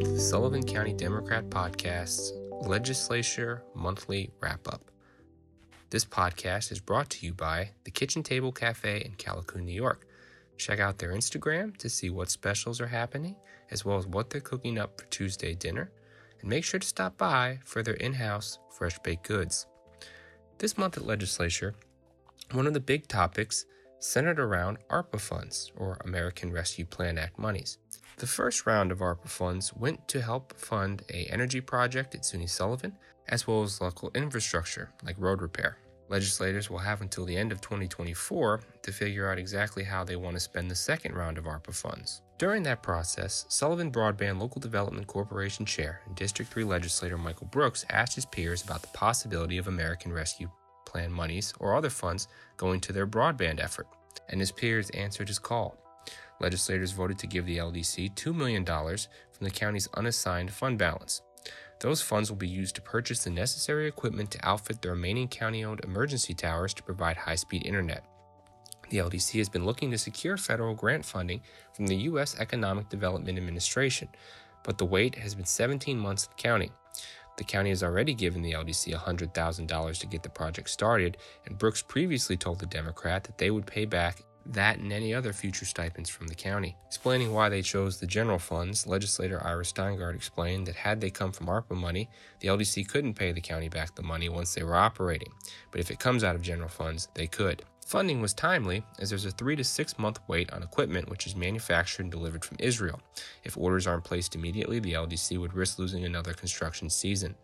The Sullivan County Democrat Podcast's Legislature Monthly Wrap Up. This podcast is brought to you by the Kitchen Table Cafe in Callicoon, New York. Check out their Instagram to see what specials are happening, as well as what they're cooking up for Tuesday dinner, and make sure to stop by for their in house fresh baked goods. This month at Legislature, one of the big topics centered around ARPA funds, or American Rescue Plan Act monies. The first round of ARPA funds went to help fund a energy project at SUNY Sullivan, as well as local infrastructure like road repair. Legislators will have until the end of 2024 to figure out exactly how they want to spend the second round of ARPA funds. During that process, Sullivan Broadband Local Development Corporation Chair and District 3 legislator Michael Brooks asked his peers about the possibility of American Rescue Plan monies or other funds going to their broadband effort, and his peers answered his call. Legislators voted to give the LDC $2 million from the county's unassigned fund balance. Those funds will be used to purchase the necessary equipment to outfit the remaining county owned emergency towers to provide high speed internet. The LDC has been looking to secure federal grant funding from the U.S. Economic Development Administration, but the wait has been 17 months in counting. The county has already given the LDC $100,000 to get the project started, and Brooks previously told the Democrat that they would pay back that and any other future stipends from the county. Explaining why they chose the general funds, legislator Ira Steingart explained that had they come from ARPA money, the LDC couldn't pay the county back the money once they were operating, but if it comes out of general funds, they could. Funding was timely, as there's a three to six month wait on equipment which is manufactured and delivered from Israel. If orders aren't placed immediately, the LDC would risk losing another construction season.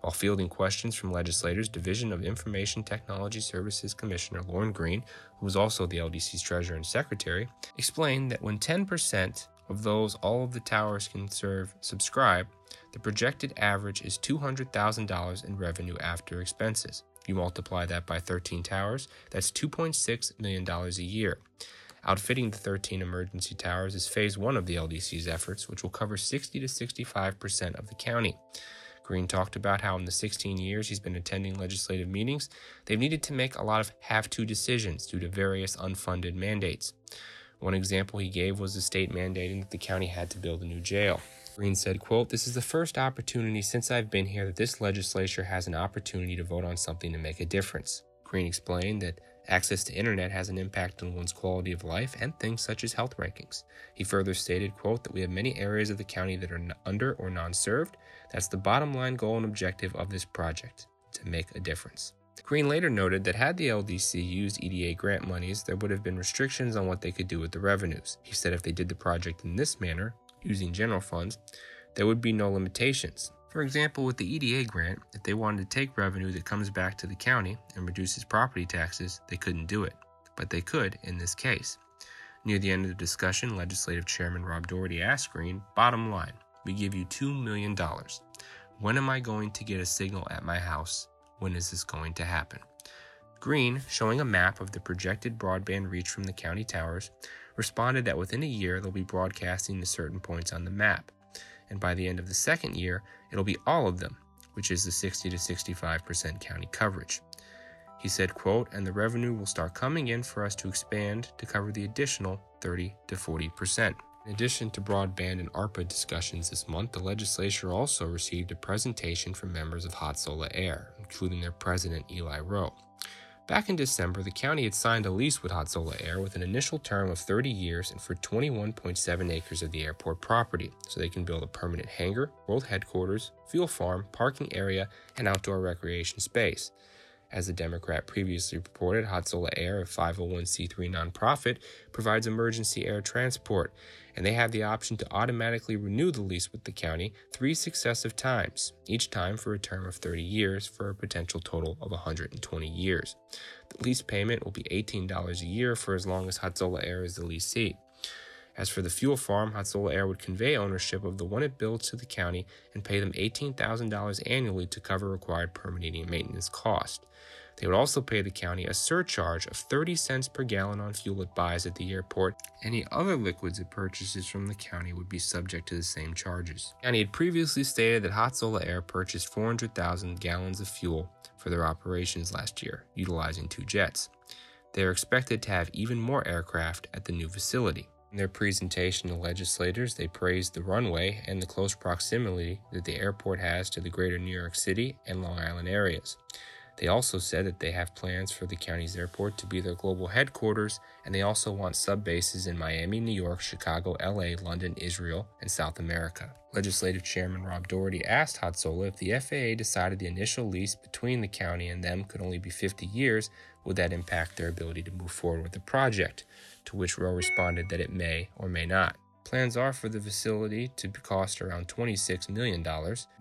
While fielding questions from legislators, Division of Information Technology Services Commissioner Lauren Green, who was also the LDC's treasurer and secretary, explained that when 10% of those all of the towers can serve subscribe, the projected average is $200,000 in revenue after expenses. You multiply that by 13 towers, that's $2.6 million a year. Outfitting the 13 emergency towers is phase one of the LDC's efforts, which will cover 60 to 65% of the county. Green talked about how in the 16 years he's been attending legislative meetings, they've needed to make a lot of have to decisions due to various unfunded mandates. One example he gave was the state mandating that the county had to build a new jail. Green said, quote, This is the first opportunity since I've been here that this legislature has an opportunity to vote on something to make a difference. Green explained that access to internet has an impact on one's quality of life and things such as health rankings. He further stated, quote, that we have many areas of the county that are under or non-served. That's the bottom line goal and objective of this project, to make a difference. Green later noted that had the LDC used EDA grant monies, there would have been restrictions on what they could do with the revenues. He said if they did the project in this manner, using general funds, there would be no limitations. For example, with the EDA grant, if they wanted to take revenue that comes back to the county and reduces property taxes, they couldn't do it. But they could in this case. Near the end of the discussion, Legislative Chairman Rob Doherty asked Green, Bottom line, we give you $2 million. When am I going to get a signal at my house? When is this going to happen? Green, showing a map of the projected broadband reach from the county towers, responded that within a year they'll be broadcasting to certain points on the map, and by the end of the second year, it'll be all of them, which is the 60 to 65% county coverage. He said, quote, and the revenue will start coming in for us to expand to cover the additional 30 to 40%. In addition to broadband and ARPA discussions this month, the legislature also received a presentation from members of Hatzolah Air, including their president, Eli Rowe. Back in December, the county had signed a lease with Hatzolah Air with an initial term of 30 years and for 21.7 acres of the airport property, so they can build a permanent hangar, world headquarters, fuel farm, parking area, and outdoor recreation space. As the Democrat previously reported, Hatzolah Air, a 501c3 nonprofit, provides emergency air transport, and they have the option to automatically renew the lease with the county three successive times, each time for a term of 30 years for a potential total of 120 years. The lease payment will be $18 a year for as long as Hatzolah Air is the leasee. As for the fuel farm, Hatzolah Air would convey ownership of the one it builds to the county and pay them $18,000 annually to cover required permitting and maintenance costs. They would also pay the county a surcharge of 30 cents per gallon on fuel it buys at the airport. Any other liquids it purchases from the county would be subject to the same charges. The county had previously stated that Hatzolah Air purchased 400,000 gallons of fuel for their operations last year, utilizing two jets. They are expected to have even more aircraft at the new facility. In their presentation to legislators, they praised the runway and the close proximity that the airport has to the greater New York City and Long Island areas. They also said that they have plans for the county's airport to be their global headquarters, and they also want sub bases in Miami, New York, Chicago, LA, London, Israel, and South America. Legislative Chairman Rob Doherty asked Hatzolah if the FAA decided the initial lease between the county and them could only be 50 years, would that impact their ability to move forward with the project? To which Rowe responded that it may or may not. Plans are for the facility to cost around $26 million.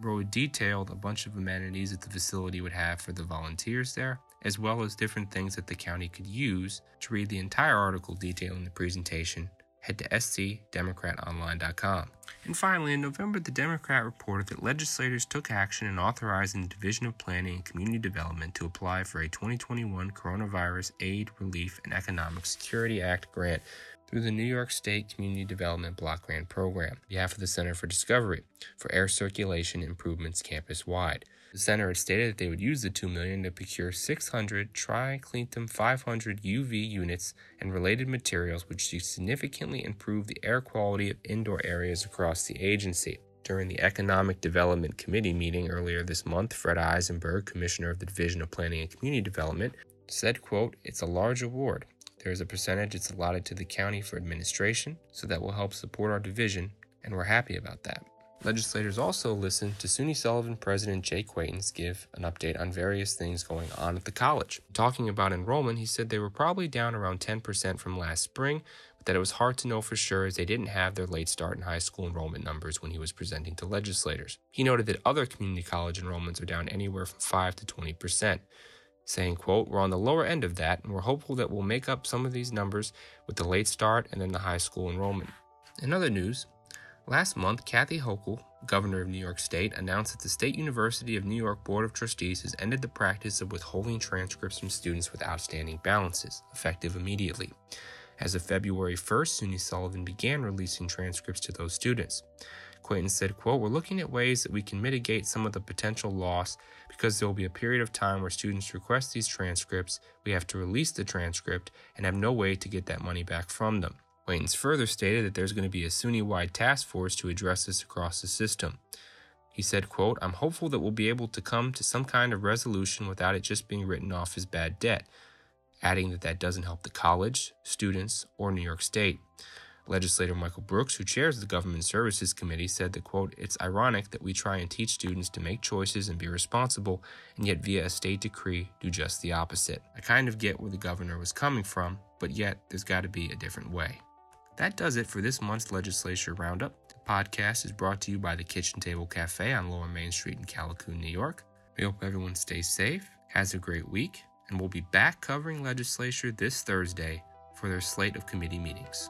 Rowe detailed a bunch of amenities that the facility would have for the volunteers there, as well as different things that the county could use. To read the entire article detailing the presentation, head to scdemocratonline.com. And finally, in November, the Democrat reported that legislators took action in authorizing the Division of Planning and Community Development to apply for a 2021 Coronavirus Aid, Relief, and Economic Security Act grant through the New York State Community Development Block Grant Program, on behalf of the Center for Discovery, for air circulation improvements campus wide. The center had stated that they would use the 2 million to procure 600 triclinium 500 UV units and related materials which significantly improve the air quality of indoor areas across the agency. During the Economic Development Committee meeting earlier this month, Freda Eisenberg, Commissioner of the Division of Planning and Community Development, said, quote, It's a large award. There is a percentage it's allotted to the county for administration, so that will help support our division, and we're happy about that. Legislators also listened to SUNY Sullivan President Jay Quaintance give an update on various things going on at the college. Talking about enrollment, he said they were probably down around 10% from last spring, but that it was hard to know for sure as they didn't have their late start in high school enrollment numbers when he was presenting to legislators. He noted that other community college enrollments are down anywhere from 5 to 20% saying, quote, We're on the lower end of that, and we're hopeful that we'll make up some of these numbers with the late start and then the high school enrollment. In other news, Last month, Kathy Hochul, governor of New York State, announced that the State University of New York Board of Trustees has ended the practice of withholding transcripts from students with outstanding balances, effective immediately. As of February 1st, SUNY Sullivan began releasing transcripts to those students. Quaintance said, quote, We're looking at ways that we can mitigate some of the potential loss because there will be a period of time where students request these transcripts, we have to release the transcript, and have no way to get that money back from them. Quaintance further stated that there's going to be a SUNY-wide task force to address this across the system. He said, quote, I'm hopeful that we'll be able to come to some kind of resolution without it just being written off as bad debt, adding that that doesn't help the college, students, or New York State. Legislator Michael Brooks, who chairs the Government Services Committee, said that, quote, It's ironic that we try and teach students to make choices and be responsible, and yet via a state decree do just the opposite. I kind of get where the governor was coming from, but yet there's got to be a different way. That does it for this month's Legislature Roundup. The podcast is brought to you by the Kitchen Table Cafe on Lower Main Street in Callicoon, New York. We hope everyone stays safe, has a great week, and we'll be back covering legislature this Thursday for their slate of committee meetings.